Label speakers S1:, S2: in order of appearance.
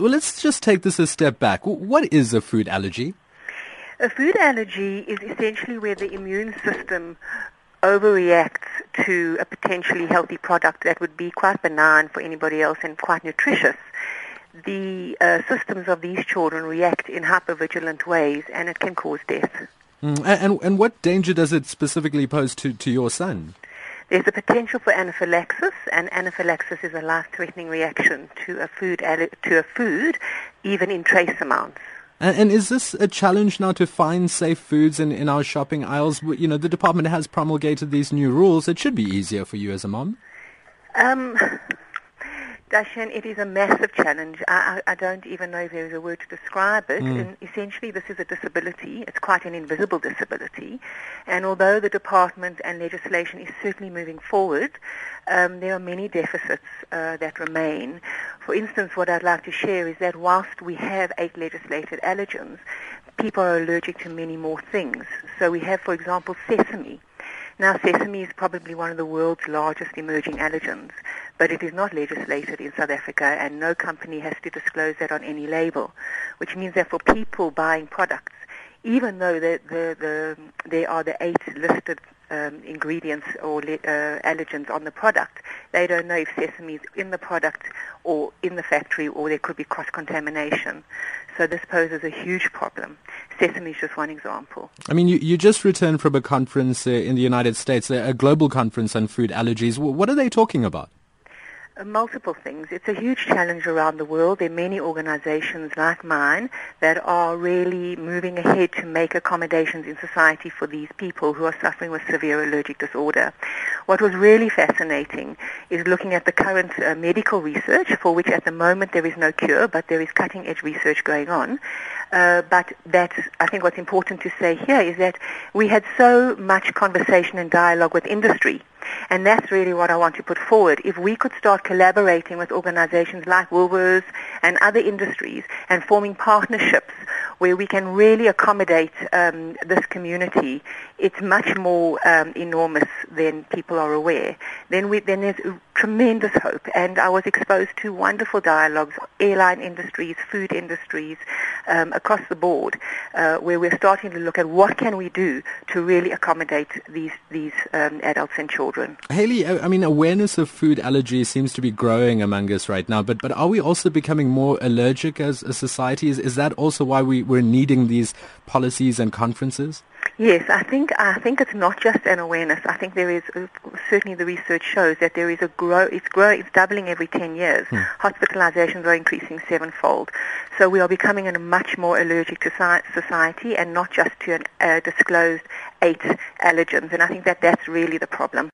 S1: Well, let's just take this a step back. What is a food allergy?
S2: A food allergy is essentially where the immune system overreacts to a potentially healthy product that would be quite benign for anybody else and quite nutritious. The uh, systems of these children react in hypervigilant ways and it can cause death.
S1: Mm, and, and what danger does it specifically pose to, to your son?
S2: There's a potential for anaphylaxis, and anaphylaxis is a life-threatening reaction to a food, to a food even in trace amounts.
S1: And, and, is this a challenge now to find safe foods in, in our shopping aisles? You know, the department has promulgated these new rules. It should be easier for you as a mom.
S2: Um, Dashan, it is a massive challenge. I, I, I, don't even know if there is a word to describe it. Mm. And essentially, this is a disability. It's quite an invisible disability. And although the department and legislation is certainly moving forward, um, there are many deficits uh, that remain. For instance, what I'd like to share is that whilst we have eight legislated allergens, people are allergic to many more things. So we have, for example, sesame. Now, sesame is probably one of the world's largest emerging allergens, but it is not legislated in South Africa, and no company has to disclose that on any label, which means that for people buying products, even though the, the, the, there are the eight listed um, ingredients or uh, allergens on the product, they don't know if sesame is in the product or in the factory, or there could be cross-contamination. So this poses a huge problem. Sesame is just one example.
S1: I mean, you, you just returned from a conference uh, in the United States, a global conference on food allergies. What are they talking about?
S2: Uh, multiple things. It's a huge challenge around the world. There are many organizations like mine that are really moving ahead to make accommodations in society for these people who are suffering with severe allergic disorder. What was really fascinating is looking at the current uh, medical research for which at the moment there is no cure, but there is cutting edge research going on. Uh, but that I think what's important to say here is that we had so much conversation and dialogue with industry and that's really what I want to put forward. If we could start collaborating with organizations like Woolworths and other industries and forming partnerships where we can really accommodate um, this community, it's much more um, enormous than people are aware. Then, we, then there's tremendous hope, and I was exposed to wonderful dialogues, airline industries, food industries, um, across the board, uh, where we're starting to look at what can we do to really accommodate these these um, adults and children.
S1: Hayley, I mean, awareness of food allergy seems to be growing among us right now, but but are we also becoming more allergic as a society? Is is that also why we we're needing these policies and conferences?
S2: Yes, I think I think it's not just an awareness. I think there is uh, certainly the research shows that there is a grow. It's grow. It's doubling every ten years. Hmm. Hospitalizations are increasing sevenfold. So we are becoming a much more allergic to society, and not just to a uh, disclosed eight allergens. And I think that that's really the problem.